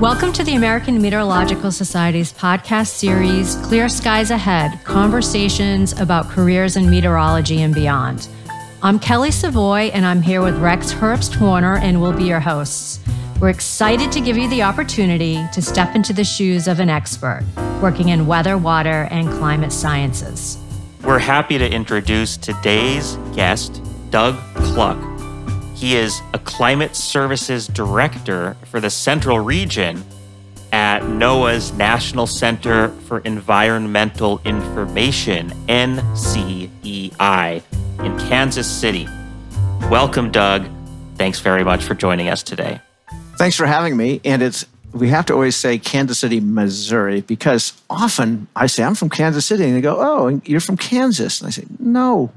Welcome to the American Meteorological Society's podcast series, Clear Skies Ahead Conversations about Careers in Meteorology and Beyond. I'm Kelly Savoy, and I'm here with Rex Herbst Horner, and we'll be your hosts. We're excited to give you the opportunity to step into the shoes of an expert working in weather, water, and climate sciences. We're happy to introduce today's guest, Doug Kluck. He is a climate services director for the Central Region at NOAA's National Center for Environmental Information, NCEI, in Kansas City. Welcome, Doug. Thanks very much for joining us today. Thanks for having me. And it's we have to always say Kansas City, Missouri, because often I say I'm from Kansas City, and they go, "Oh, you're from Kansas," and I say, "No,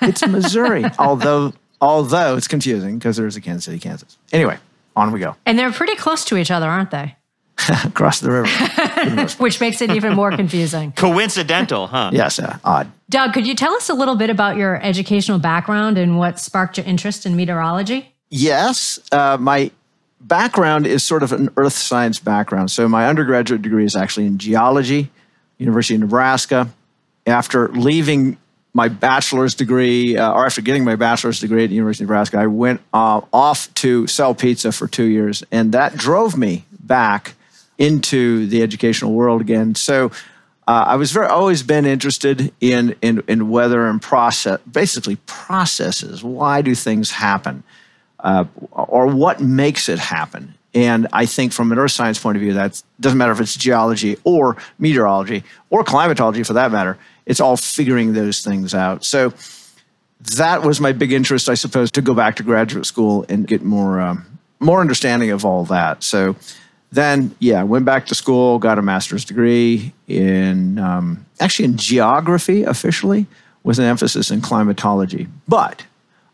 it's Missouri." although although it's confusing because there's a Kansas City, Kansas. Anyway, on we go. And they're pretty close to each other, aren't they? Across the river. Which makes it even more confusing. Coincidental, huh? yes, uh, odd. Doug, could you tell us a little bit about your educational background and what sparked your interest in meteorology? Yes, uh, my background is sort of an earth science background. So my undergraduate degree is actually in geology, University of Nebraska. After leaving my bachelor's degree, uh, or after getting my bachelor's degree at the University of Nebraska, I went uh, off to sell pizza for two years, and that drove me back into the educational world again. So uh, I was very always been interested in, in in weather and process, basically processes. Why do things happen, uh, or what makes it happen? And I think from an earth science point of view, that doesn't matter if it's geology or meteorology or climatology for that matter it's all figuring those things out. So that was my big interest, I suppose, to go back to graduate school and get more um, more understanding of all that. So then, yeah, went back to school, got a master's degree in um, actually in geography officially, with an emphasis in climatology. But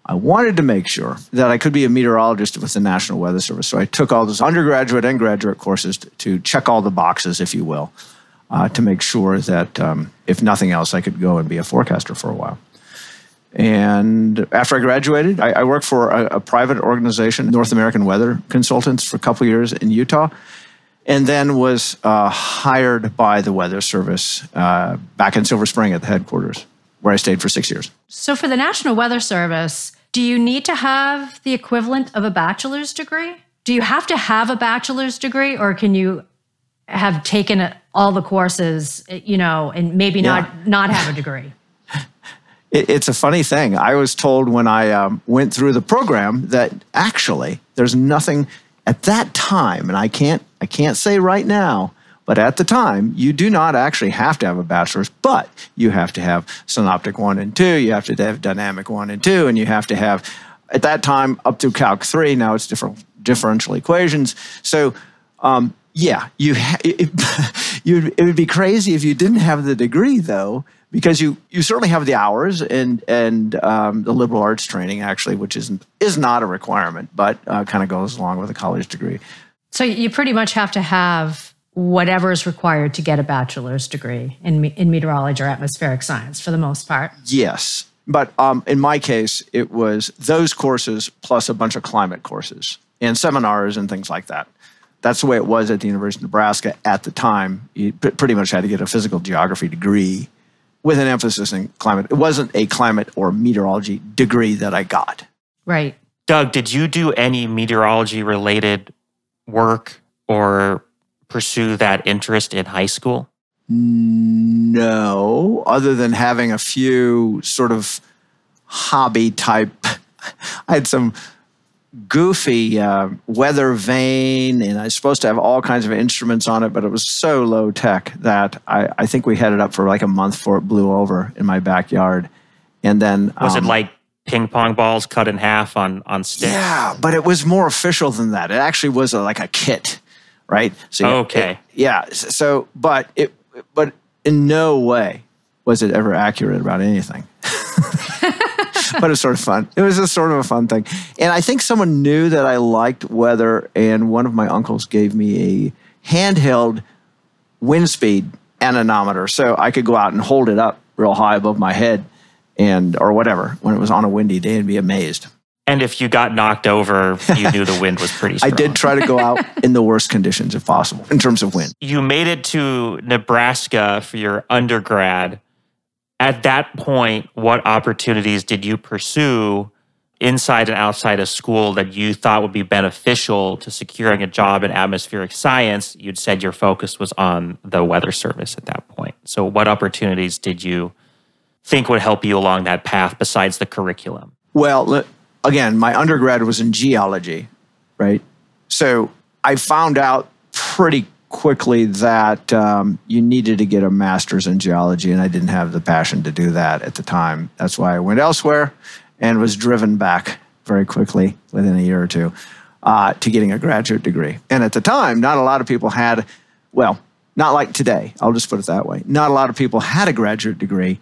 I wanted to make sure that I could be a meteorologist with the National Weather Service. So I took all those undergraduate and graduate courses to check all the boxes, if you will uh, to make sure that, um, if nothing else, I could go and be a forecaster for a while. And after I graduated, I, I worked for a, a, private organization, North American Weather Consultants, for a couple years in Utah, and then was uh, hired by the Weather Service uh, back in Silver Spring at the headquarters, where I stayed for six years. So, for the National Weather Service, do you need to have the equivalent of a bachelor's degree? Do you have to have a bachelor's degree, or can you have taken all the courses, you know, and maybe yeah. not not have a degree. it, it's a funny thing. I was told when I um, went through the program that actually there's nothing at that time, and I can't I can't say right now. But at the time, you do not actually have to have a bachelor's, but you have to have synoptic one and two, you have to have dynamic one and two, and you have to have, at that time, up to Calc 3. Now it's different differential equations. So um, yeah, you ha- it, it, it would be crazy if you didn't have the degree though, because you you certainly have the hours and and um, the liberal arts training actually, which isn't is not a requirement, but uh, kind of goes along with a college degree. So you pretty much have to have whatever is required to get a bachelor's degree in in meteorology or atmospheric science for the most part. Yes, but um, in my case, it was those courses plus a bunch of climate courses and seminars and things like that that's the way it was at the University of Nebraska at the time. You pretty much had to get a physical geography degree with an emphasis in climate. It wasn't a climate or meteorology degree that I got. Right. Doug, did you do any meteorology related work or pursue that interest in high school? No, other than having a few sort of hobby type. I had some goofy uh, weather vane, and I was supposed to have all kinds of instruments on it, but it was so low tech that I, I think we had it up for like a month before it blew over in my backyard. And then was um, it like ping pong balls cut in half on on sticks? Yeah, but it was more official than that. It actually was a, like a kit, right? So okay, it, yeah. So, but it, but in no way was it ever accurate about anything. but it was sort of fun. It was just sort of a fun thing. And I think someone knew that I liked weather, and one of my uncles gave me a handheld wind speed anemometer so I could go out and hold it up real high above my head and or whatever when it was on a windy day and be amazed. And if you got knocked over, you knew the wind was pretty strong. I did try to go out in the worst conditions if possible in terms of wind. You made it to Nebraska for your undergrad. At that point, what opportunities did you pursue inside and outside of school that you thought would be beneficial to securing a job in atmospheric science? You'd said your focus was on the weather service at that point. So, what opportunities did you think would help you along that path besides the curriculum? Well, again, my undergrad was in geology, right? So I found out pretty quickly that um, you needed to get a master's in geology, and I didn't have the passion to do that at the time. That's why I went elsewhere and was driven back very quickly within a year or two uh, to getting a graduate degree. And at the time, not a lot of people had, well, not like today, I'll just put it that way. Not a lot of people had a graduate degree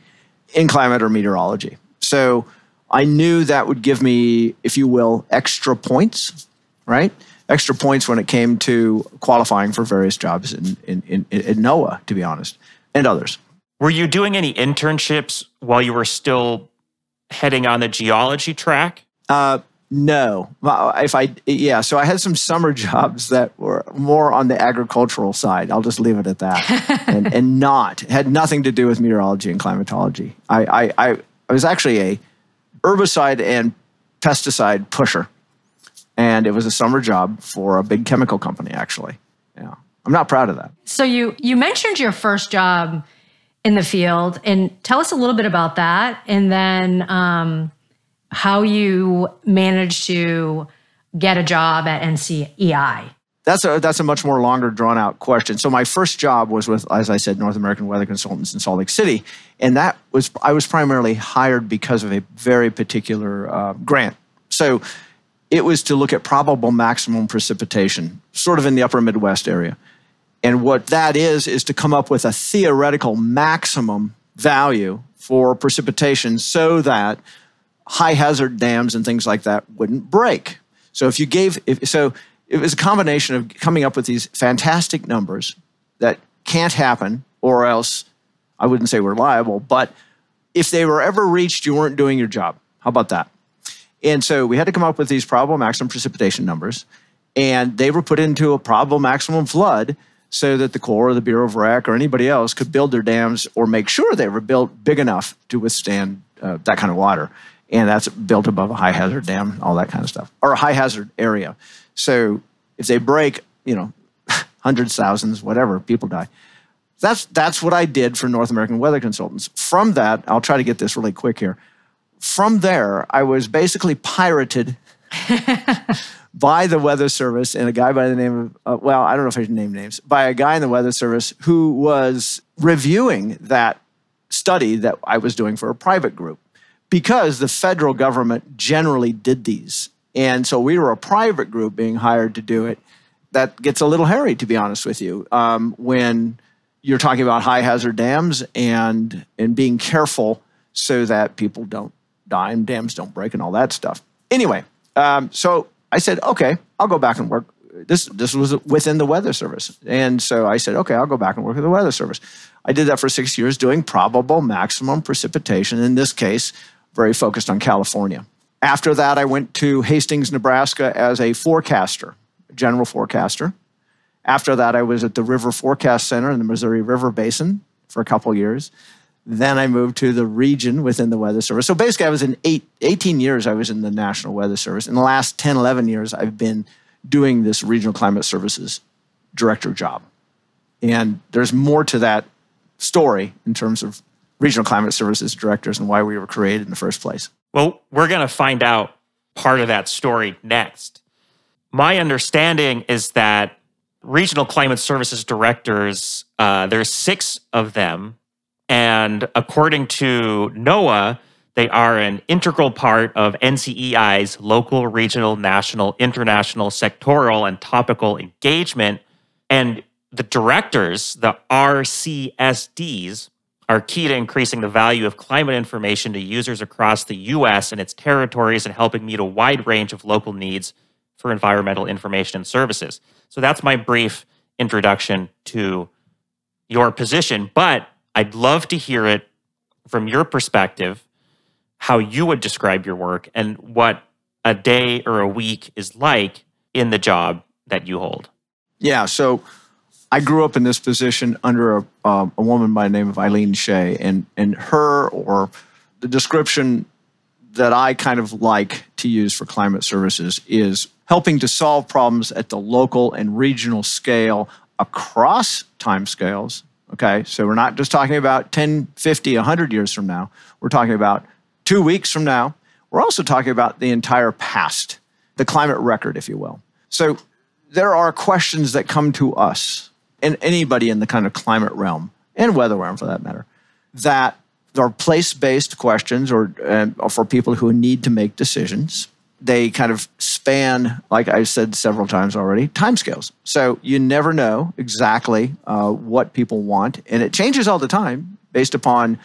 in climate or meteorology. So I knew that would give me, if you will, extra points, right? Extra points when it came to qualifying for various jobs in, in, in, in NOAA, to be honest, and others. Were you doing any internships while you were still heading on the geology track? Uh, no, if I yeah, so I had some summer jobs that were more on the agricultural side. I'll just leave it at that, and, and not had nothing to do with meteorology and climatology. I, I I I was actually a herbicide and pesticide pusher, and it was a summer job for a big chemical company. Actually, yeah, I'm not proud of that. So you you mentioned your first job in the field, and tell us a little bit about that, and then um, how you managed to get a job at NCEI. That's a that's a much more longer drawn out question. So my first job was with, as I said, North American Weather Consultants in Salt Lake City, and that was I was primarily hired because of a very particular uh, grant. So it was to look at probable maximum precipitation, sort of in the upper Midwest area. And what that is is to come up with a theoretical maximum value for precipitation so that high hazard dams and things like that wouldn't break. So if you gave if, so it was a combination of coming up with these fantastic numbers that can't happen or else I wouldn't say we're liable, but if they were ever reached you weren't doing your job. How about that? And so we had to come up with these probable maximum precipitation numbers and they were put into a probable maximum flood so that the Corps or the Bureau of Rec or anybody else could build their dams or make sure they were built big enough to withstand uh, that kind of water. And that's built above a high hazard dam, all that kind of stuff, or a high hazard area. So if they break, you know, hundreds, thousands, whatever, people die. That's that's what I did for North American Weather Consultants. From that, I'll try to get this really quick here. From there, I was basically pirated by the Weather Service and a guy by the name of, uh, well, I don't know if I should name names, by a guy in the Weather Service who was reviewing that study that I was doing for a private group because the federal government generally did these. And so we were a private group being hired to do it. That gets a little hairy, to be honest with you, um, when you're talking about high hazard dams and, and being careful so that people don't and dams don't break and all that stuff. Anyway, um, so I said, okay, I'll go back and work. This this was within the Weather Service, and so I said, okay, I'll go back and work with the Weather Service. I did that for six years, doing probable maximum precipitation. In this case, very focused on California. After that, I went to Hastings, Nebraska, as a forecaster, general forecaster. After that, I was at the River Forecast Center in the Missouri River Basin for a couple years. Then I moved to the region within the Weather Service. So basically, I was in eight, 18 years, I was in the National Weather Service. In the last 10, 11 years, I've been doing this Regional Climate Services director job. And there's more to that story in terms of Regional Climate Services directors and why we were created in the first place. Well, we're going to find out part of that story next. My understanding is that regional climate services directors, uh, there's six of them. And according to NOAA, they are an integral part of NCEI's local, regional, national, international, sectoral, and topical engagement. And the directors, the RCSDs, are key to increasing the value of climate information to users across the US and its territories and helping meet a wide range of local needs for environmental information and services. So that's my brief introduction to your position, but I'd love to hear it from your perspective, how you would describe your work and what a day or a week is like in the job that you hold. Yeah. So I grew up in this position under a, uh, a woman by the name of Eileen Shea, and and her or the description that I kind of like to use for climate services is helping to solve problems at the local and regional scale across time scales. Okay, so we're not just talking about 10, 50, 100 years from now. We're talking about two weeks from now. We're also talking about the entire past, the climate record, if you will. So there are questions that come to us and anybody in the kind of climate realm and weather realm for that matter that are place based questions or uh, for people who need to make decisions. They kind of span, like I said several times already, timescales. So you never know exactly uh, what people want, and it changes all the time based upon,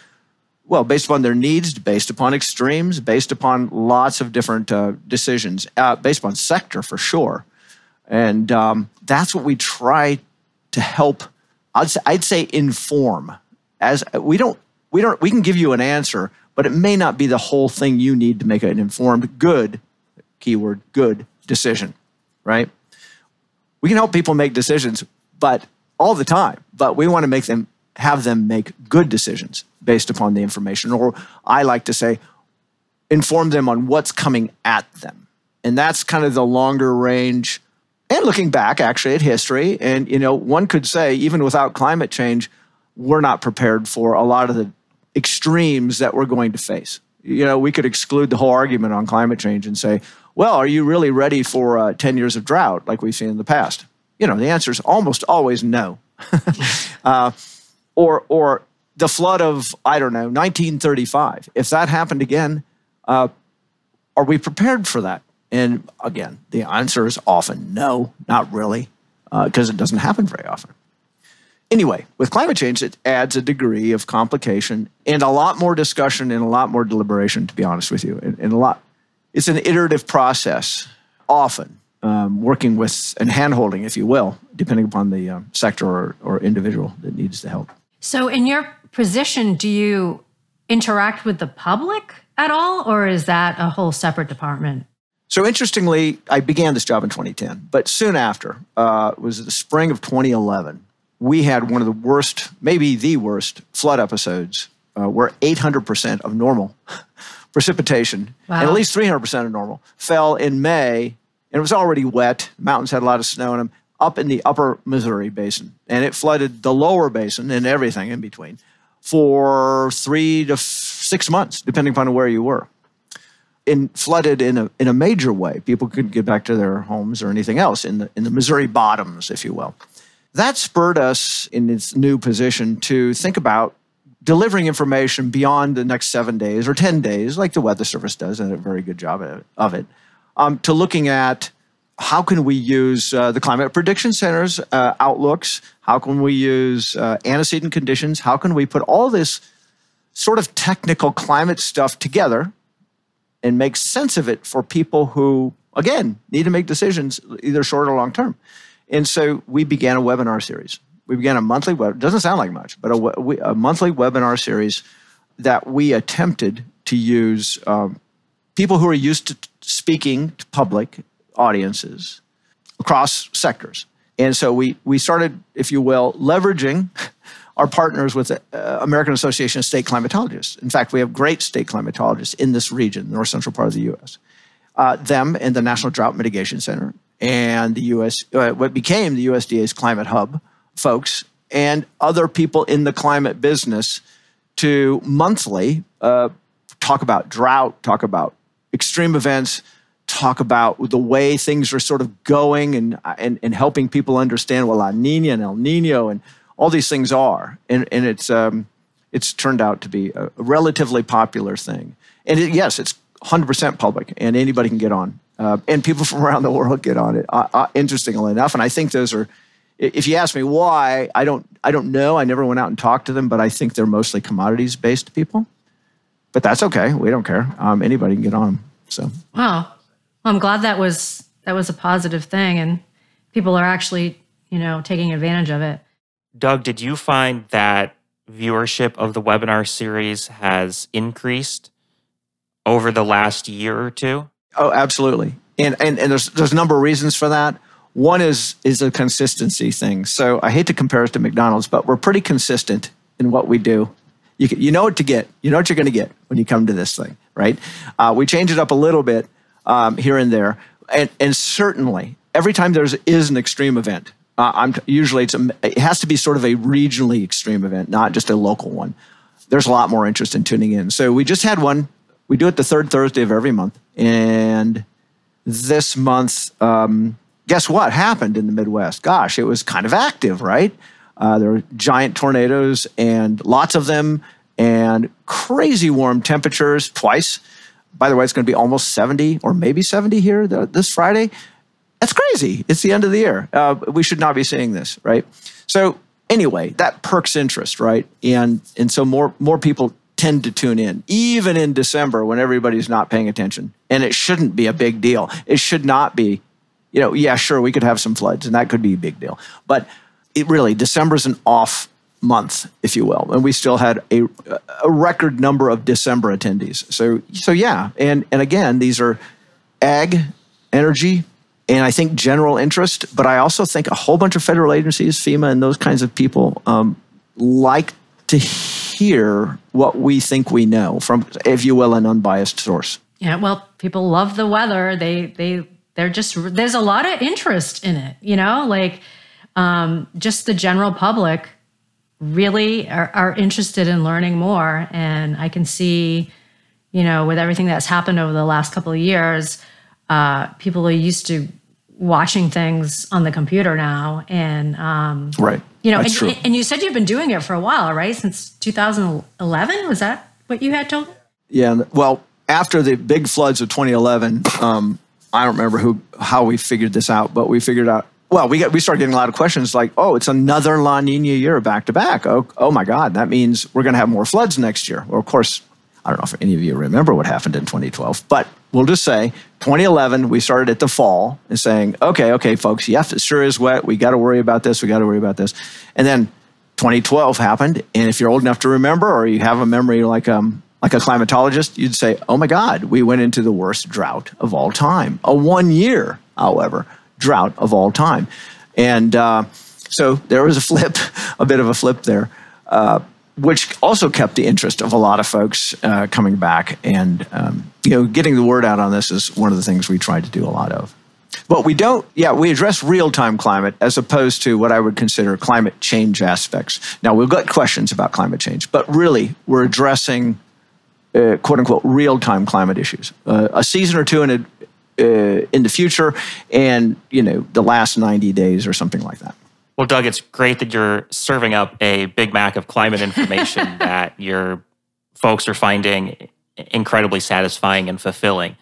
well, based upon their needs, based upon extremes, based upon lots of different uh, decisions, uh, based upon sector for sure. And um, that's what we try to help. I'd say, I'd say inform. As we don't we don't we can give you an answer, but it may not be the whole thing you need to make an informed, good, keyword, good decision, right? We can help people make decisions, but all the time, but we want to make them have them make good decisions based upon the information. Or I like to say, inform them on what's coming at them. And that's kind of the longer range. And looking back actually at history, and you know, one could say, even without climate change, we're not prepared for a lot of the extremes that we're going to face. You know, we could exclude the whole argument on climate change and say, well, are you really ready for uh, 10 years of drought like we've seen in the past? You know, the answer is almost always no. uh, or, or the flood of, I don't know, 1935. If that happened again, uh, are we prepared for that? And again, the answer is often no, not really, because uh, it doesn't happen very often. Anyway, with climate change, it adds a degree of complication and a lot more discussion and a lot more deliberation, to be honest with you. And, and a lot, it's an iterative process, often um, working with and handholding, if you will, depending upon the um, sector or, or individual that needs the help. So, in your position, do you interact with the public at all, or is that a whole separate department? So interestingly, I began this job in 2010, but soon after uh, was the spring of 2011 we had one of the worst, maybe the worst, flood episodes uh, where 800% of normal precipitation, wow. and at least 300% of normal, fell in May. And it was already wet. Mountains had a lot of snow in them up in the upper Missouri basin. And it flooded the lower basin and everything in between for three to f- six months, depending upon where you were. And flooded in a, in a major way. People couldn't get back to their homes or anything else in the, in the Missouri bottoms, if you will. That spurred us in its new position to think about delivering information beyond the next seven days or 10 days, like the Weather Service does, and a very good job of it, um, to looking at how can we use uh, the Climate Prediction Center's uh, outlooks? How can we use uh, antecedent conditions? How can we put all this sort of technical climate stuff together and make sense of it for people who, again, need to make decisions either short or long term? And so we began a webinar series. We began a monthly web. Doesn't sound like much, but a, a monthly webinar series that we attempted to use um, people who are used to speaking to public audiences across sectors. And so we we started, if you will, leveraging our partners with the uh, American Association of State Climatologists. In fact, we have great state climatologists in this region, the north central part of the U.S. Uh, them and the National Drought Mitigation Center and the US, uh, what became the USDA's Climate Hub folks, and other people in the climate business to monthly uh, talk about drought, talk about extreme events, talk about the way things are sort of going and, and, and helping people understand what La Nina and El Nino and all these things are. And, and it's, um, it's turned out to be a relatively popular thing. And it, yes, it's 100% public and anybody can get on uh, and people from around the world get on it. Uh, uh, interestingly enough, and I think those are. If you ask me why, I don't. I don't know. I never went out and talked to them, but I think they're mostly commodities based people. But that's okay. We don't care. Um, anybody can get on them. So. Wow. Well, I'm glad that was that was a positive thing, and people are actually you know taking advantage of it. Doug, did you find that viewership of the webinar series has increased over the last year or two? Oh, absolutely. And, and, and there's, there's a number of reasons for that. One is, is a consistency thing. So I hate to compare us to McDonald's, but we're pretty consistent in what we do. You, you know what to get. You know what you're going to get when you come to this thing, right? Uh, we change it up a little bit um, here and there. And, and certainly, every time there is an extreme event, uh, I'm usually it's a, it has to be sort of a regionally extreme event, not just a local one. There's a lot more interest in tuning in. So we just had one. We do it the third Thursday of every month, and this month, um, guess what happened in the Midwest? Gosh, it was kind of active, right? Uh, there were giant tornadoes and lots of them, and crazy warm temperatures twice. By the way, it's going to be almost 70 or maybe 70 here this Friday. That's crazy. It's the end of the year. Uh, we should not be seeing this, right? So anyway, that perks interest, right? And and so more more people tend to tune in, even in December when everybody's not paying attention. And it shouldn't be a big deal. It should not be, you know, yeah, sure, we could have some floods and that could be a big deal. But it really, December's an off month, if you will. And we still had a, a record number of December attendees. So, so yeah. And, and again, these are ag, energy, and I think general interest, but I also think a whole bunch of federal agencies, FEMA, and those kinds of people um, like to hear what we think we know from, if you will, an unbiased source. Yeah, well, people love the weather. They they they're just there's a lot of interest in it. You know, like um, just the general public really are, are interested in learning more, and I can see, you know, with everything that's happened over the last couple of years, uh, people are used to watching things on the computer now, and um, right you know, and, and, you said you've been doing it for a while, right? Since 2011, was that what you had told? Yeah. Well, after the big floods of 2011, um, I don't remember who how we figured this out, but we figured out. Well, we got we started getting a lot of questions like, "Oh, it's another La Nina year back to back. Oh, oh my God, that means we're going to have more floods next year." Well, of course, I don't know if any of you remember what happened in 2012, but we'll just say 2011, we started at the fall and saying, okay, okay, folks, yes, it sure is wet. We got to worry about this. We got to worry about this. And then 2012 happened. And if you're old enough to remember or you have a memory like, um, like a climatologist, you'd say, oh my God, we went into the worst drought of all time. A one year, however, drought of all time. And uh, so there was a flip, a bit of a flip there. Uh, which also kept the interest of a lot of folks uh, coming back. And um, you know, getting the word out on this is one of the things we try to do a lot of. But we don't, yeah, we address real time climate as opposed to what I would consider climate change aspects. Now, we've got questions about climate change, but really, we're addressing uh, quote unquote real time climate issues. Uh, a season or two in, a, uh, in the future, and you know, the last 90 days or something like that. Well, Doug, it's great that you're serving up a Big Mac of climate information that your folks are finding incredibly satisfying and fulfilling.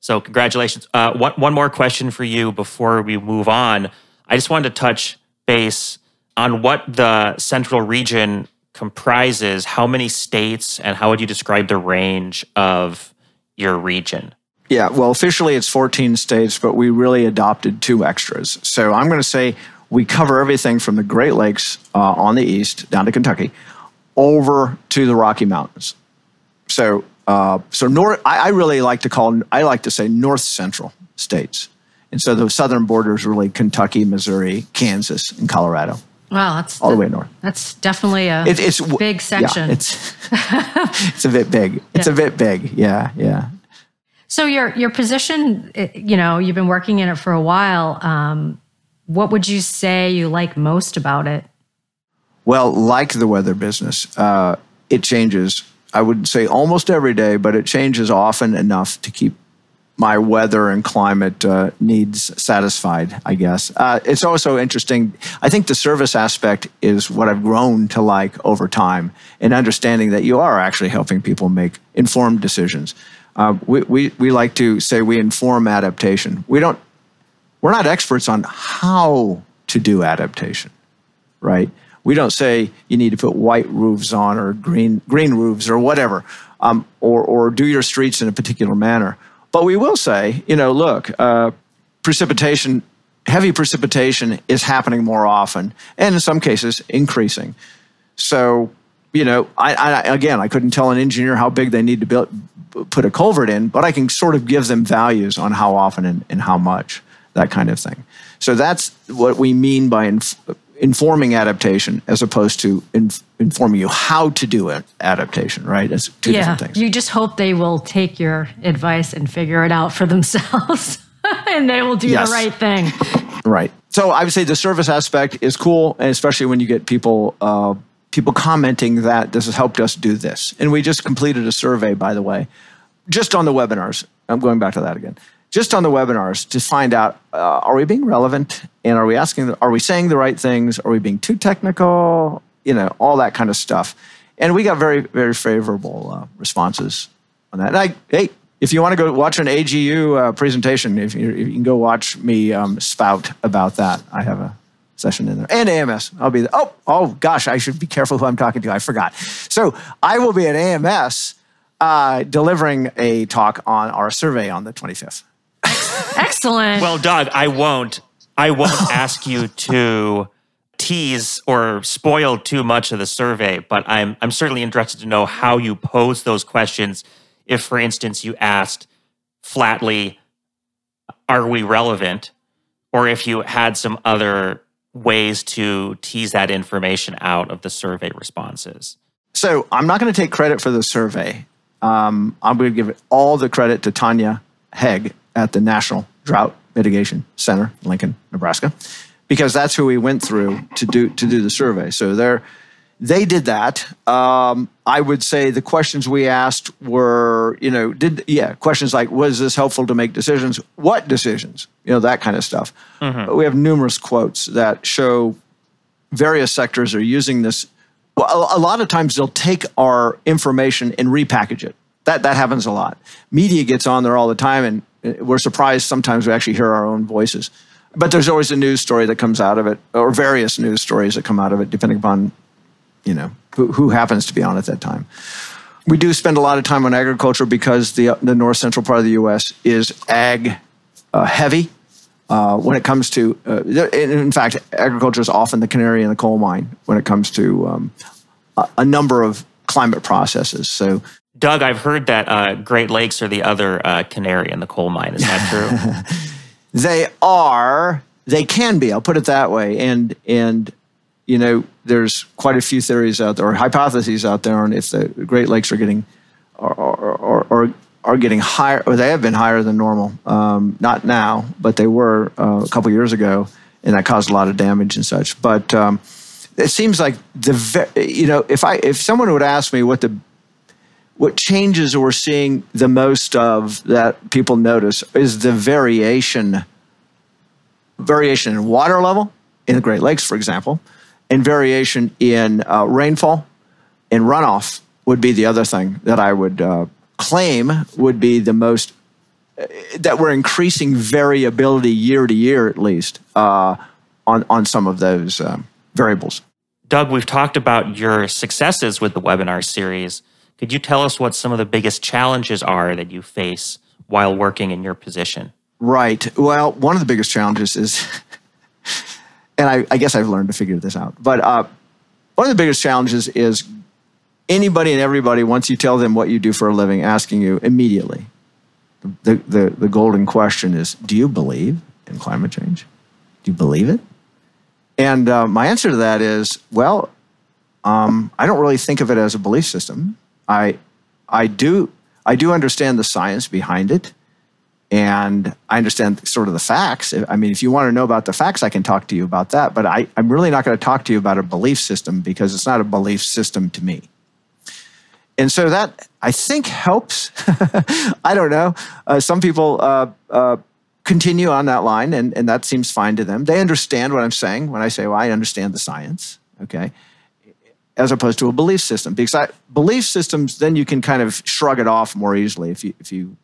So, congratulations. Uh, one, one more question for you before we move on. I just wanted to touch base on what the central region comprises. How many states, and how would you describe the range of your region? Yeah, well, officially it's 14 states, but we really adopted two extras. So I'm going to say we cover everything from the Great Lakes uh, on the east down to Kentucky over to the Rocky Mountains. So, uh, so north. I, I, really like to call. I like to say north central states, and so the southern border is really Kentucky, Missouri, Kansas, and Colorado. Wow, that's all the, way north. That's definitely a it, it's big section. Yeah, it's it's a bit big. It's yeah. a bit big. Yeah, yeah. So your your position, you know, you've been working in it for a while. Um, what would you say you like most about it? Well, like the weather business, uh, it changes. I would say almost every day, but it changes often enough to keep my weather and climate uh, needs satisfied, I guess. Uh, it's also interesting. I think the service aspect is what I've grown to like over time in understanding that you are actually helping people make informed decisions. Uh, we, we, we like to say we inform adaptation. We don't we're not experts on how to do adaptation, right? We don't say you need to put white roofs on or green green roofs or whatever, um, or or do your streets in a particular manner. But we will say, you know, look, uh, precipitation, heavy precipitation is happening more often, and in some cases increasing. So, you know, I, I again, I couldn't tell an engineer how big they need to build put a culvert in, but I can sort of give them values on how often and, and how much, that kind of thing. So that's what we mean by inf- informing adaptation as opposed to inf- informing you how to do it adaptation, right? It's two yeah, different things. you just hope they will take your advice and figure it out for themselves and they will do Yes. the right thing. Right. So I would say the service aspect is cool, and especially when you get people uh, people commenting that this has helped us do this. And we just completed a survey, by the way, just on the webinars. I'm going back to that again. Just on the webinars to find out uh, are we being relevant and are we asking are we saying the right things? Are we being too technical? You know, all that kind of stuff. And we got very very favorable uh, responses on that. I, hey, if you want to go watch an AGU uh, presentation, if you, you can go watch me um, spout about that. I have a session in there. And AMS, I'll be there. Oh, oh gosh, I should be careful who I'm talking to. I forgot. So I will be at AMS uh, delivering a talk on our survey on the 25th. Excellent. Well, Doug, I won't. I won't ask you to tease or spoil too much of the survey, but I'm I'm certainly interested to know how you pose those questions. If, for instance, you asked flatly, "Are we relevant?" or if you had some other ways to tease that information out of the survey responses. So I'm not going to take credit for the survey. Um, I'm going to give all the credit to Tanya Hegg at the National Drought Mitigation Center, Lincoln, Nebraska, because that's who we went through to do to do the survey. So they're they did that. Um, I would say the questions we asked were, you know, did yeah questions like was this helpful to make decisions? What decisions? You know that kind of stuff. But we have numerous quotes that show various sectors are using this. Well, a lot of times they'll take our information and repackage it. That that happens a lot. Media gets on there all the time, and we're surprised sometimes we actually hear our own voices. But there's always a news story that comes out of it, or various news stories that come out of it, depending upon you know who, who happens to be on at that time. We do spend a lot of time on agriculture because the the north central part of the U.S. is ag uh, heavy. Uh, when it comes to, uh, in fact, agriculture is often the canary in the coal mine when it comes to um, a, a number of climate processes. So, Doug, I've heard that uh, Great Lakes are the other uh, canary in the coal mine. Is that true? they are, they can be. I'll put it that way. And and you know, there's quite a few theories out there, or hypotheses out there, on if the Great Lakes are getting, or or, or, or are getting higher, or they have been higher than normal. Um, not now, but they were uh, a couple years ago, and that caused a lot of damage and such. But um, it seems like the, you know, if I if someone would ask me what the what changes we're seeing the most of that people notice is the variation variation in water level in the Great Lakes, for example, and variation in uh, rainfall and runoff would be the other thing that I would uh, claim would be the most uh, that we're increasing variability year to year at least uh, on on some of those um, variables. Doug, we've talked about your successes with the webinar series. Could you tell us what some of the biggest challenges are that you face while working in your position? Right. Well, one of the biggest challenges is, and I, I guess I've learned to figure this out, but uh, one of the biggest challenges is anybody and everybody, once you tell them what you do for a living, asking you immediately. The, the, the golden question is Do you believe in climate change? Do you believe it? And uh, my answer to that is well, um, I don't really think of it as a belief system. I, I, do, I do understand the science behind it and I understand sort of the facts. I mean, if you want to know about the facts, I can talk to you about that. But I, I'm really not going to talk to you about a belief system because it's not a belief system to me. And so that I think helps. I don't know. Uh, some people uh, uh, continue on that line, and, and that seems fine to them. They understand what I'm saying when I say, well, I understand the science. Okay as opposed to a belief system because I, belief systems then you can kind of shrug it off more easily if you if you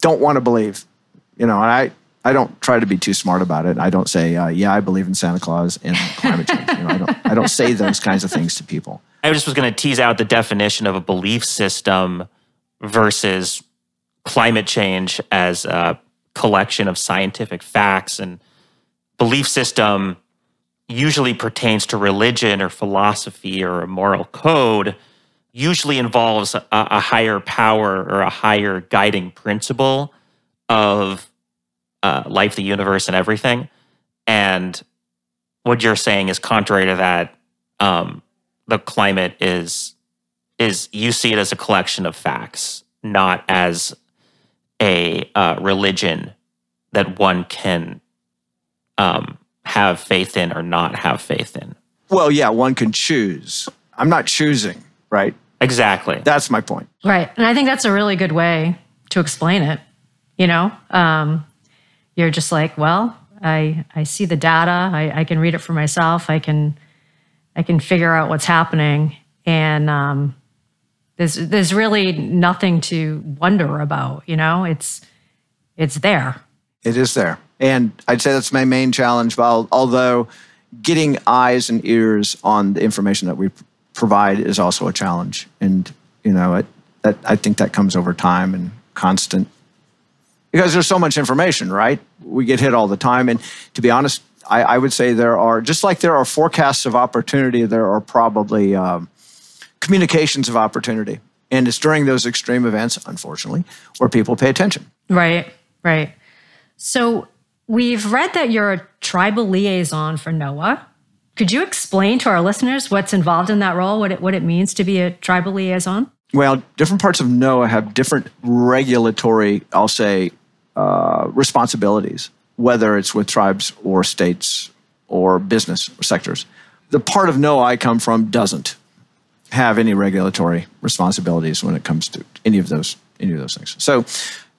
don't want to believe you know i i don't try to be too smart about it. I don't say uh, yeah i believe in santa claus and climate change you know i don't i don't say those kinds of things to people. I just was going to tease out the definition of a belief system versus climate change as a collection of scientific facts and belief system usually pertains to religion or philosophy or a moral code usually involves a, a higher power or a higher guiding principle of uh, life, the universe, and everything. And what you're saying is contrary to that. Um, the climate is is you see it as a collection of facts, not as a uh, religion that one can um, have faith in or not have faith in. Well, yeah, one can choose. I'm not choosing, right? Exactly. That's my point. Right. And I think that's a really good way to explain it. You know, um, you're just like, well, I, I see the data, I, I can read it for myself, I can I can figure out what's happening. And um, there's there's really nothing to wonder about, you know? It's it's there. It is there. And I'd say that's my main challenge, although getting eyes and ears on the information that we provide is also a challenge. And, you know, it, that, I think that comes over time and constant because there's so much information, right? We get hit all the time. And to be honest, I, I would say there are, just like there are forecasts of opportunity, there are probably um, communications of opportunity. And it's during those extreme events, unfortunately, where people pay attention. Right, right. So we've read that you're a tribal liaison for NOAA. Could you explain to our listeners what's involved in that role, what it, what it means to be a tribal liaison? Well, different parts of NOAA have different regulatory, I'll say, uh, responsibilities, whether it's with tribes or states or business sectors. The part of NOAA I come from doesn't have any regulatory responsibilities when it comes to any of those any of those things. So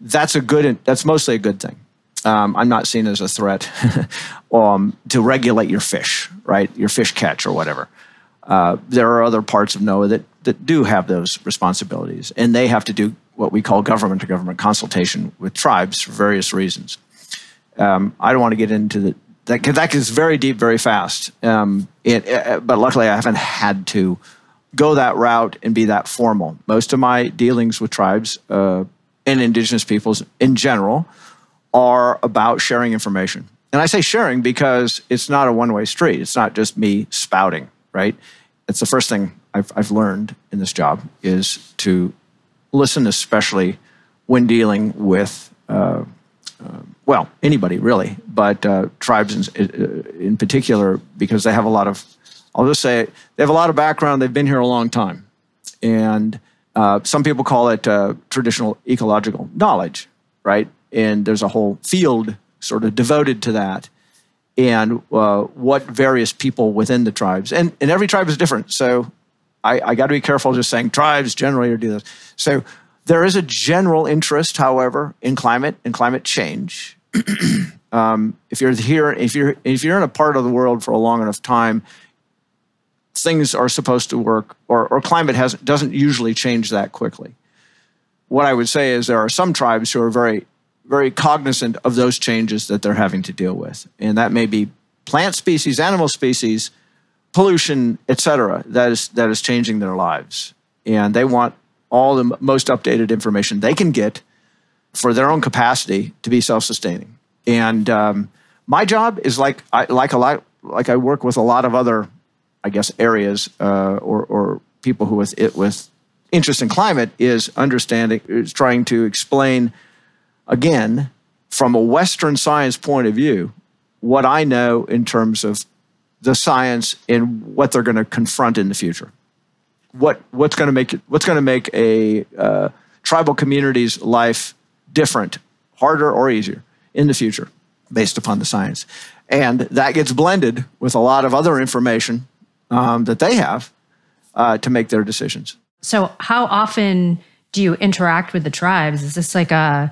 that's a good. That's mostly a good thing um, I'm not seen as a threat um, to regulate your fish, right? Your fish catch or whatever. Uh, there are other parts of NOAA that, that do have those responsibilities, and they have to do what we call government to government consultation with tribes for various reasons. Um, I don't want to get into the, that because that gets very deep very fast. Um, it, uh, but luckily, I haven't had to go that route and be that formal. Most of my dealings with tribes uh, and indigenous peoples in general are about sharing information. And I say sharing because it's not a one way street. It's not just me spouting, right? It's the first thing I've, I've learned in this job is to listen, especially when dealing with, uh, uh, well, anybody really, but uh, tribes in, uh, in particular, because they have a lot of, I'll just say, they have a lot of background. They've been here a long time. And uh, some people call it uh, traditional ecological knowledge, right? And there's a whole field sort of devoted to that and uh, what various people within the tribes and, and every tribe is different. So i, I got to be careful just saying tribes generally do this. So there is a general interest however in climate and climate change. Um, if you're here if you're if you're in a part of the world for a long enough time things are supposed to work or, or climate has doesn't usually change that quickly. What i would say is there are some tribes who are very very cognizant of those changes that they're having to deal with. And that may be plant species, animal species, pollution, etc. that is that is changing their lives. And they want all the most updated information they can get for their own capacity to be self-sustaining. And um, my job is like I like a lot like I work with a lot of other, I guess, areas uh, or, or people who with it with interest in climate is understanding is trying to explain again, from a Western science point of view, what I know in terms of the science and what they're going to confront in the future. What what's going to make it, what's going to make a uh, tribal community's life different, harder or easier in the future, based upon the science, and that gets blended with a lot of other information um, that they have uh, to make their decisions. So, how often do you interact with the tribes? Is this like a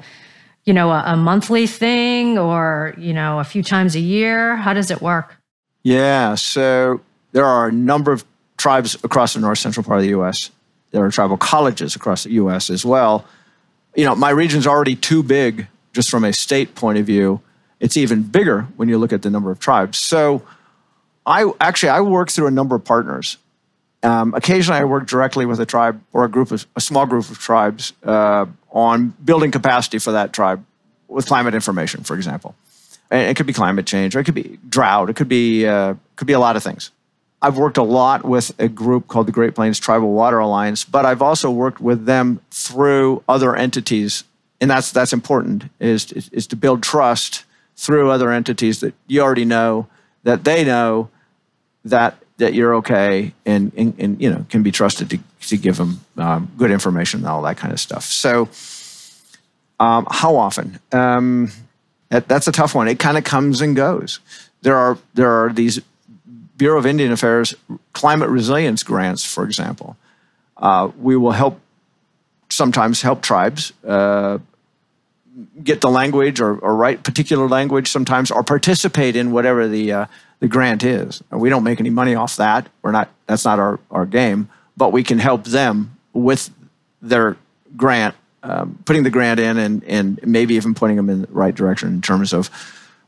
you know, a, a monthly thing or, you know, a few times a year? How does it work? Yeah. So there are a number of tribes across the north central part of the U.S. There are tribal colleges across the U.S. as well. You know, my region's already too big just from a state point of view. It's even bigger when you look at the number of tribes. So I actually I work through a number of partners. Um, occasionally, I work directly with a tribe or a group of a small group of tribes uh, on building capacity for that tribe with climate information, for example. And it could be climate change, or it could be drought. It could be uh, could be a lot of things. I've worked a lot with a group called the Great Plains Tribal Water Alliance, but I've also worked with them through other entities, and that's that's important is is to build trust through other entities that you already know, that they know that that you're okay, and and, and you know can be trusted to to give them um, good information and all that kind of stuff. So, um, how often? Um, that, that's a tough one. It kind of comes and goes. There are there are these Bureau of Indian Affairs climate resilience grants, for example. Uh, we will help sometimes help tribes uh, get the language or, or, write particular language sometimes or participate in whatever the uh, the grant is. We don't make any money off that. We're not that's not our, our game, but we can help them with their grant, um, putting the grant in and, and maybe even putting them in the right direction in terms of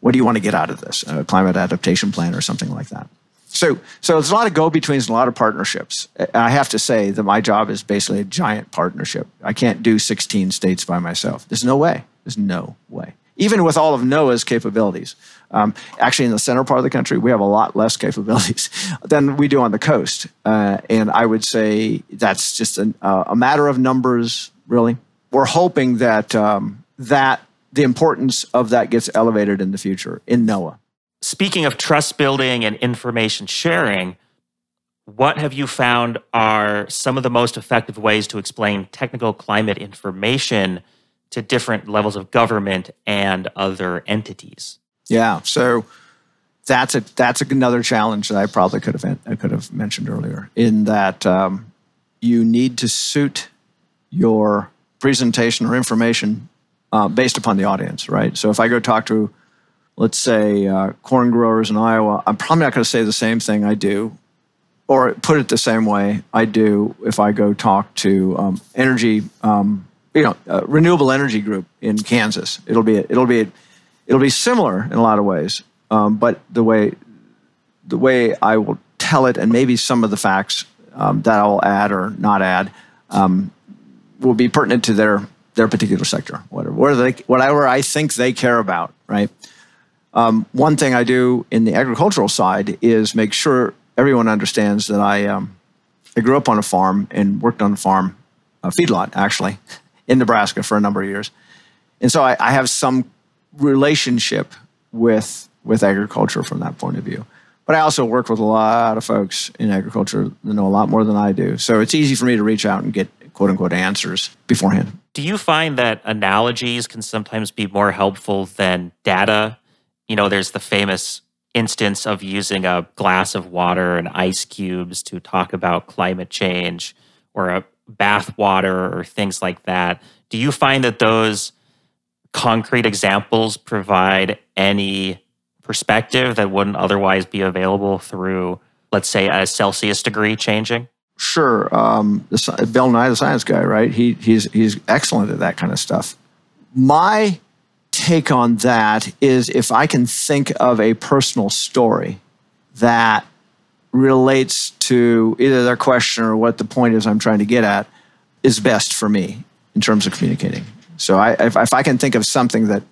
what do you want to get out of this, a climate adaptation plan or something like that. So, so there's a lot of go-betweens a lot of partnerships. I have to say that my job is basically a giant partnership. I can't do 16 states by myself. There's no way. There's no way. Even with all of NOAA's capabilities. Um, actually, in the center part of the country, we have a lot less capabilities than we do on the coast. Uh, and I would say that's just an, uh, a matter of numbers, really. We're hoping that um, that the importance of that gets elevated in the future in NOAA speaking of trust building and information sharing, what have you found are some of the most effective ways to explain technical climate information to different levels of government and other entities? Yeah, so that's a that's another challenge that I probably could have I could have mentioned earlier. In that um, you need to suit your presentation or information uh, based upon the audience, right? So if I go talk to let's say uh, corn growers in Iowa, I'm probably not going to say the same thing I do, or put it the same way I do if I go talk to um, energy, um, you know, renewable energy group in Kansas. It'll be it'll be it'll be similar in a lot of ways, um, but the way the way I will tell it, and maybe some of the facts um, that I'll add or not add, um, will be pertinent to their their particular sector, whatever, whatever, they, whatever I think they care about, right? Um, one thing I do in the agricultural side is make sure everyone understands that I, um, I grew up on a farm and worked on a farm, a feedlot actually, in Nebraska for a number of years. And so I, I have some relationship with, with agriculture from that point of view. But I also work with a lot of folks in agriculture that know a lot more than I do. So it's easy for me to reach out and get quote unquote answers beforehand. Do you find that analogies can sometimes be more helpful than data you know, there's the famous instance of using a glass of water and ice cubes to talk about climate change or a bath water or things like that. Do you find that those concrete examples provide any perspective that wouldn't otherwise be available through, let's say, a Celsius degree changing? Sure. Um, Bill Nye, the science guy, right? He, he's, he's excellent at that kind of stuff. My take on that is if I can think of a personal story that relates to either their question or what the point is I'm trying to get at, is best for me in terms of communicating. So I, if, if I can think of something that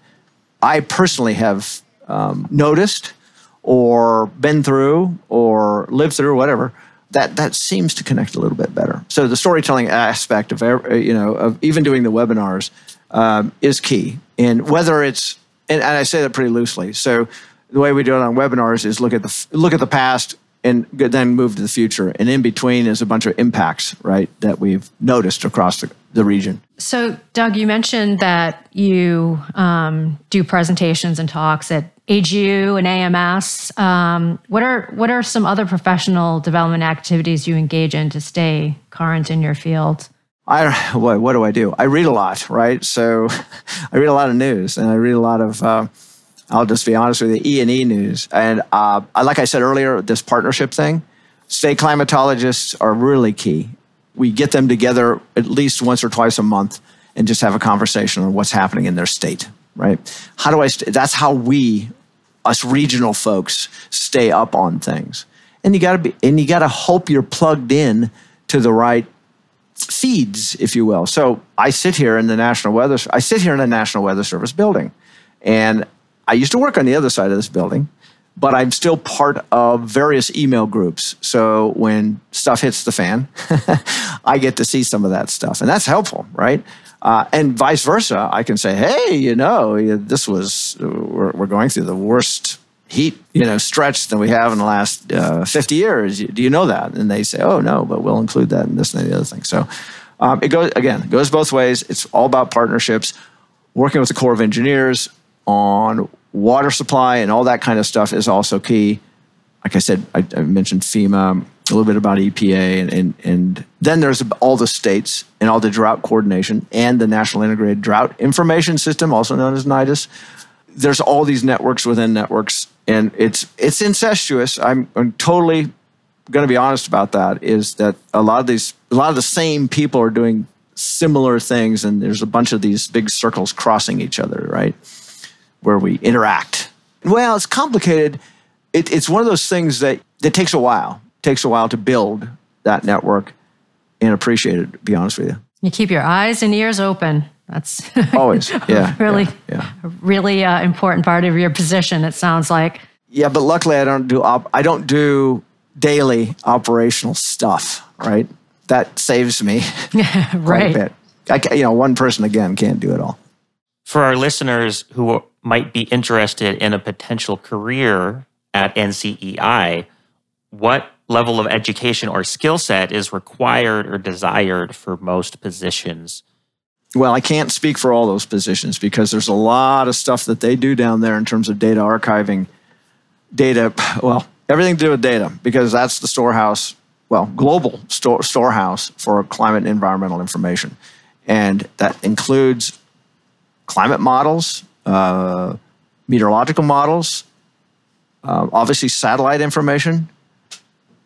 I personally have um, noticed or been through or lived through, or whatever, that that seems to connect a little bit better. So the storytelling aspect of you know of even doing the webinars um, is key. And whether it's, and, and I say that pretty loosely. So the way we do it on webinars is look at the look at the past and then move to the future. And in between is a bunch of impacts, right, that we've noticed across the, the region. So, Doug, you mentioned that you um, do presentations and talks at AGU and AMS. Um, what are what are some other professional development activities you engage in to stay current in your field? I what, what do I do? I read a lot, right? So I read a lot of news, and I read a lot of. Uh, I'll just be honest with you, E and E news, and uh, like I said earlier, this partnership thing. State climatologists are really key. We get them together at least once or twice a month and just have a conversation on what's happening in their state. Right? How do I? St- that's how we, us regional folks, stay up on things. And you got to be, and you got to hope you're plugged in to the right feeds, if you will. So I sit here in the National Weather, I sit here in the National Weather Service building, and I used to work on the other side of this building, but I'm still part of various email groups. So when stuff hits the fan, I get to see some of that stuff, and that's helpful, right? Uh, and vice versa, I can say, hey, you know, this was we're, we're going through the worst heat, you know, stretch than we have in the last uh, 50 years. Do you know that? And they say, oh no, but we'll include that in this and the other thing. So um, it goes again, it goes both ways. It's all about partnerships, working with the Corps of Engineers on water supply and all that kind of stuff is also key. Like I said, I, I mentioned FEMA, a little bit about EPA, and, and, and then there's all the states and all the drought coordination and the National Integrated Drought Information System, also known as NIDIS. There's all these networks within networks, and it's it's incestuous. I'm, I'm totally going to be honest about that. Is that a lot of these, a lot of the same people are doing similar things, and there's a bunch of these big circles crossing each other, right? Where we interact. Well, it's complicated. It, it's one of those things that that takes a while takes a while to build that network and appreciate it, to be honest with you. You keep your eyes and ears open. That's always, yeah, really, yeah, yeah. really uh, important part of your position. It sounds like. Yeah, but luckily I don't do op- I don't do daily operational stuff. Right, that saves me right. a bit. I, you know, one person again can't do it all. For our listeners who might be interested in a potential career at NCEI, what level of education or skill set is required or desired for most positions? Well, I can't speak for all those positions because there's a lot of stuff that they do down there in terms of data archiving, data, well, everything to do with data because that's the storehouse, well, global store, storehouse for climate and environmental information. And that includes climate models, uh, meteorological models, uh, obviously satellite information,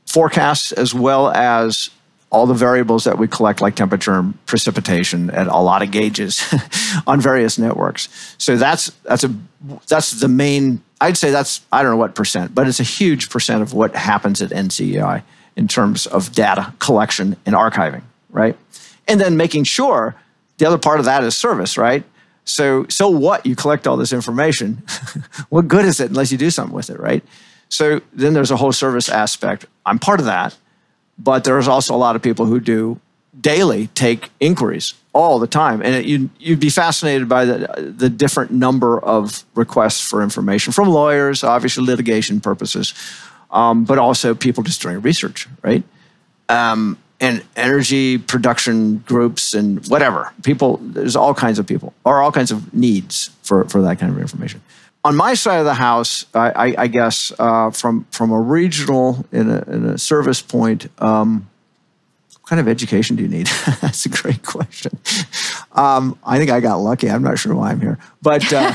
forecasts as well as all the variables that we collect, like temperature and precipitation, at a lot of gauges on various networks. So that's that's a that's the main. I'd say that's I don't know what percent, but it's a huge percent of what happens at NCEI in terms of data collection and archiving, right? And then making sure the other part of that is service, right? So so what? You collect all this information. what good is it unless you do something with it, right? So then there's a whole service aspect. I'm part of that, but there's also a lot of people who do daily take inquiries all the time, and it, you'd, you'd be fascinated by the the different number of requests for information from lawyers, obviously litigation purposes, um, but also people just doing research, right? Um, and energy production groups and whatever people. There's all kinds of people or all kinds of needs for for that kind of information on my side of the house, I, I, I guess uh, from from a regional in a, in a service point, um, what kind of education do you need? That's a great question. Um, I think I got lucky. I'm not sure why I'm here, but uh,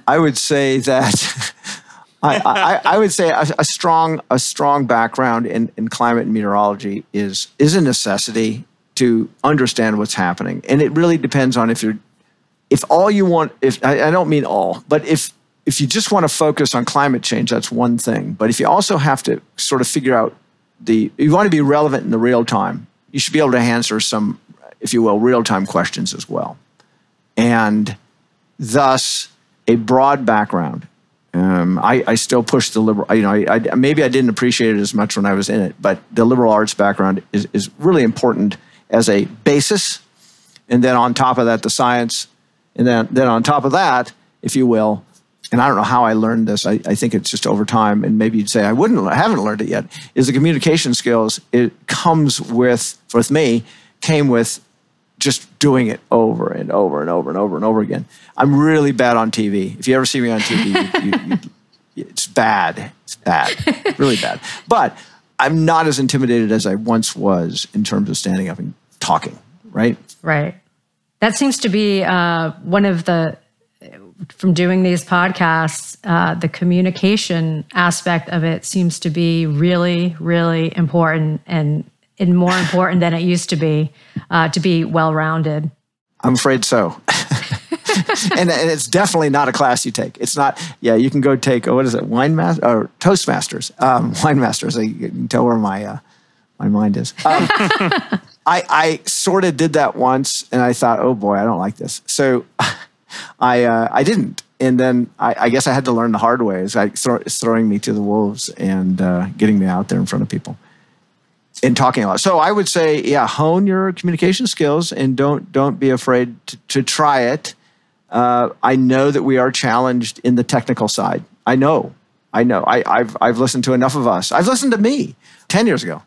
I would say that I, I, I, would say a, a, strong a strong background in, in climate and meteorology is is a necessity to understand what's happening, and it really depends on if you're if all you want if I, I don't mean all, but if if you just want to focus on climate change, that's one thing. But if you also have to sort of figure out the, you want to be relevant in the real time, you should be able to answer some, if you will, real time questions as well. And thus, a broad background. Um, I, I, still push the liberal, you know, I, I, maybe I didn't appreciate it as much when I was in it, but the liberal arts background is, is really important as a basis. And then on top of that, the science. And then, then on top of that, if you will, and I don't know how I learned this. I, I, think it's just over time, and maybe you'd say I wouldn't, I haven't learned it yet. Is the communication skills? It comes with, with me, came with just doing it over and over and over and over and over again. I'm really bad on TV. If you ever see me on TV, you, you, you, it's bad. It's bad, really bad. But I'm not as intimidated as I once was in terms of standing up and talking. Right. Right. That seems to be uh, one of the from doing these podcasts, uh, the communication aspect of it seems to be really, really important and, and more important than it used to be uh, to be well rounded. I'm afraid so. and, and, it's definitely not a class you take. It's not, yeah, you can go take, oh, what is it, Wine Master or Toastmasters? Um, Wine Masters. I can tell where my, uh, my mind is. Um, I, I sort of did that once and I thought, oh boy, I don't like this. So I uh, I didn't, and then I, I, guess I had to learn the hard way. It's like it's throwing me to the wolves and uh, getting me out there in front of people and talking a lot. So I would say, yeah, hone your communication skills and don't don't be afraid to, to try it. Uh, I know that we are challenged in the technical side. I know, I know. I, have I've listened to enough of us. I've listened to me ten years ago,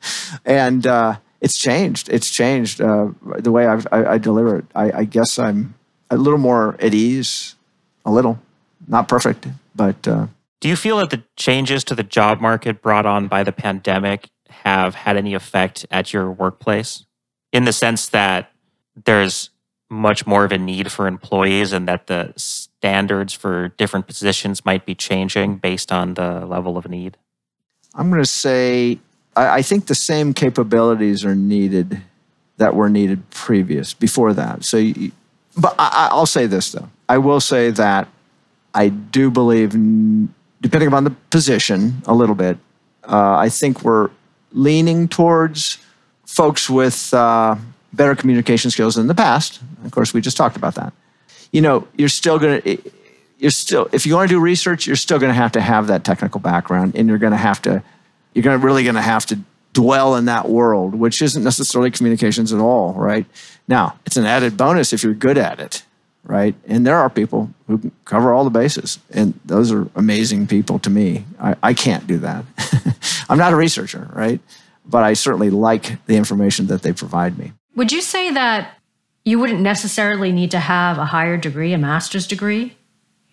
and uh, it's changed. It's changed uh, the way I've, I, I deliver it. I, I guess I'm a little more at ease a little. Not perfect, but. Uh, Do you feel that the changes to the job market brought on by the pandemic have had any effect at your workplace? In the sense that there's much more of a need for employees and that the standards for different positions might be changing based on the level of need? I'm going to say I, think the same capabilities are needed that were needed previous before that. So, you, but I, I'll say this though I will say that I do believe, depending upon the position, a little bit. Uh, I think we're leaning towards folks with uh, better communication skills than in the past. Of course, we just talked about that. You know, you're still going to, you're still, if you want to do research, you're still going to have to have that technical background, and you're going to have to, you're going to really going to have to dwell in that world, which isn't necessarily communications at all, right? Now, it's an added bonus if you're good at it right? And there are people who cover all the bases, and those are amazing people to me. I, I can't do that. I'm not a researcher, right? But I certainly like the information that they provide me. Would you say that you wouldn't necessarily need to have a higher degree, a master's degree,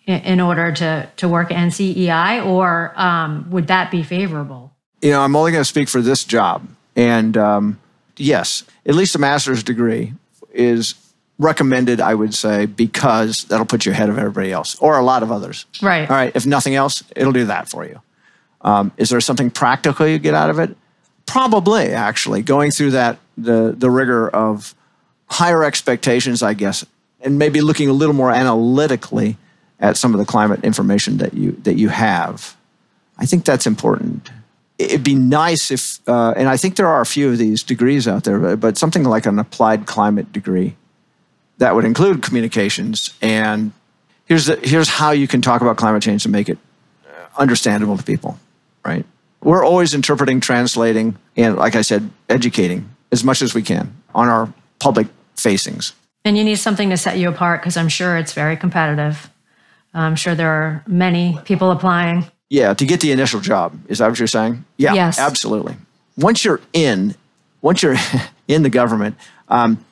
in, in order to, to work at NCEI, or um, would that be favorable? You know, I'm only going to speak for this job. And um, yes, at least a master's degree is recommended, I would say, because that'll put you ahead of everybody else or a lot of others. Right. All right. If nothing else, it'll do that for you. Um, is there something practical you get out of it? Probably, actually, going through that the the rigor of higher expectations, I guess, and maybe looking a little more analytically at some of the climate information that you that you have. I think that's important. It'd be nice if, uh, and I think there are a few of these degrees out there, but something like an applied climate degree that would include communications. And here's, the, here's how you can talk about climate change to make it understandable to people, right? We're always interpreting, translating, and like I said, educating as much as we can on our public facings. And you need something to set you apart because I'm sure it's very competitive. I'm sure there are many people applying. Yeah, to get the initial job. Is that what you're saying? Yeah, yes. absolutely. Once you're in, once you're in the government, um,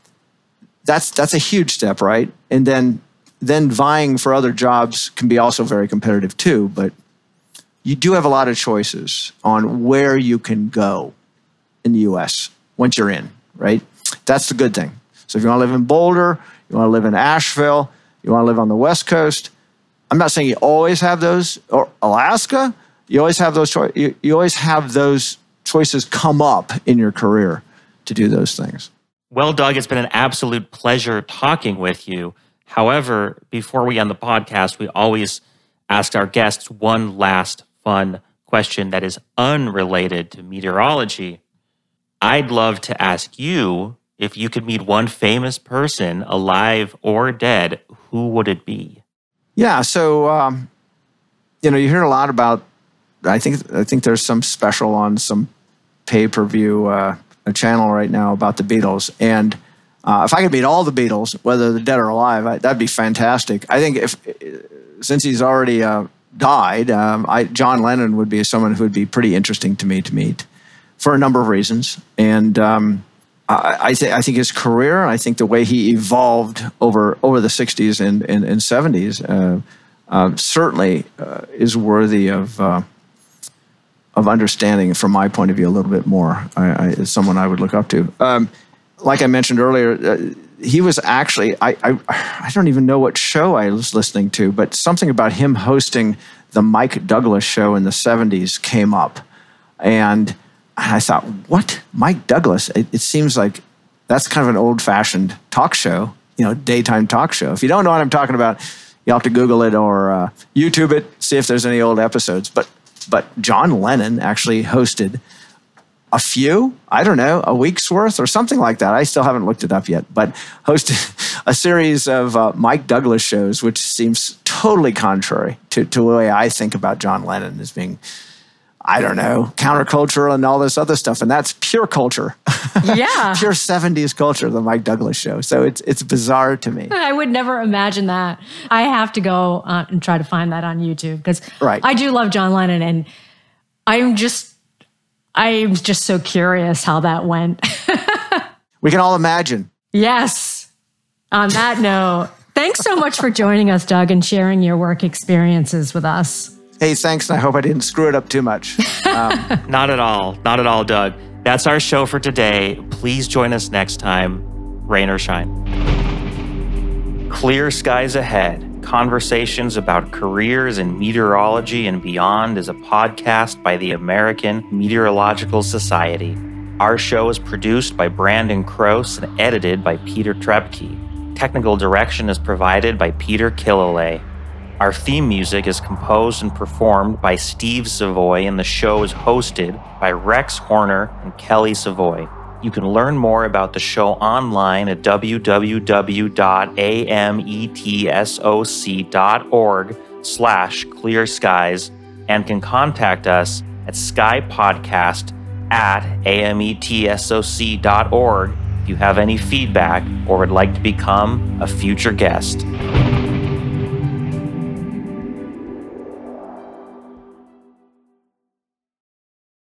that's that's a huge step, right? And then then vying for other jobs can be also very competitive too, but you do have a lot of choices on where you can go in the US once you're in, right? That's the good thing. So if you want to live in Boulder, you want to live in Asheville, you want to live on the West Coast, I'm not saying you always have those or Alaska, you always have those cho- you, you always have those choices come up in your career to do those things. Well, Doug, it's been an absolute pleasure talking with you. However, before we end the podcast, we always ask our guests one last fun question that is unrelated to meteorology. I'd love to ask you if you could meet one famous person, alive or dead, who would it be? Yeah, so um, you know, you hear a lot about. I think I think there's some special on some pay per view uh, a channel right now about the Beatles, and uh, if I could meet all the Beatles, whether they're dead or alive, I, that'd be fantastic. I think if since he's already uh, died, um, I, John Lennon would be someone who would be pretty interesting to me to meet for a number of reasons, and. Um, I, I, th- I think his career, I think the way he evolved over over the '60s and, and, and '70s, uh, uh, certainly uh, is worthy of uh, of understanding from my point of view a little bit more I, I, is someone I would look up to. Um, like I mentioned earlier, uh, he was actually I, I, I don't even know what show I was listening to, but something about him hosting the Mike Douglas show in the '70s came up, and I thought, what Mike Douglas? It, it seems like that's kind of an old-fashioned talk show, you know, daytime talk show. If you don't know what I'm talking about, you'll have to Google it or uh, YouTube it, see if there's any old episodes. But but John Lennon actually hosted a few, I don't know, a week's worth or something like that. I still haven't looked it up yet, but hosted a series of uh, Mike Douglas shows, which seems totally contrary to, to the way I think about John Lennon as being, I don't know, counterculture and all this other stuff. And that's pure culture. Yeah. pure 70s culture, the Mike Douglas show. So it's, it's bizarre to me. I would never imagine that. I have to go uh, and try to find that on YouTube because Right. I do love John Lennon and I'm just I'm just so curious how that went. We can all imagine. yes. On that note, thanks so much for joining us, Doug, and sharing your work experiences with us. Hey, thanks. And I hope I didn't screw it up too much. Um, Not at all. Not at all, Doug. That's our show for today. Please join us next time, rain or shine. Clear Skies Ahead Conversations about Careers in Meteorology and Beyond is a podcast by the American Meteorological Society. Our show is produced by Brandon Kroos and edited by Peter Trebke. Technical direction is provided by Peter Killalay. Our theme music is composed and performed by Steve Savoy, and the show is hosted by Rex Horner and Kelly Savoy. You can learn more about the show online at www.ametsoc.org slash clear skies and can contact us at skypodcast at ametsoc.org if you have any feedback or would like to become a future guest.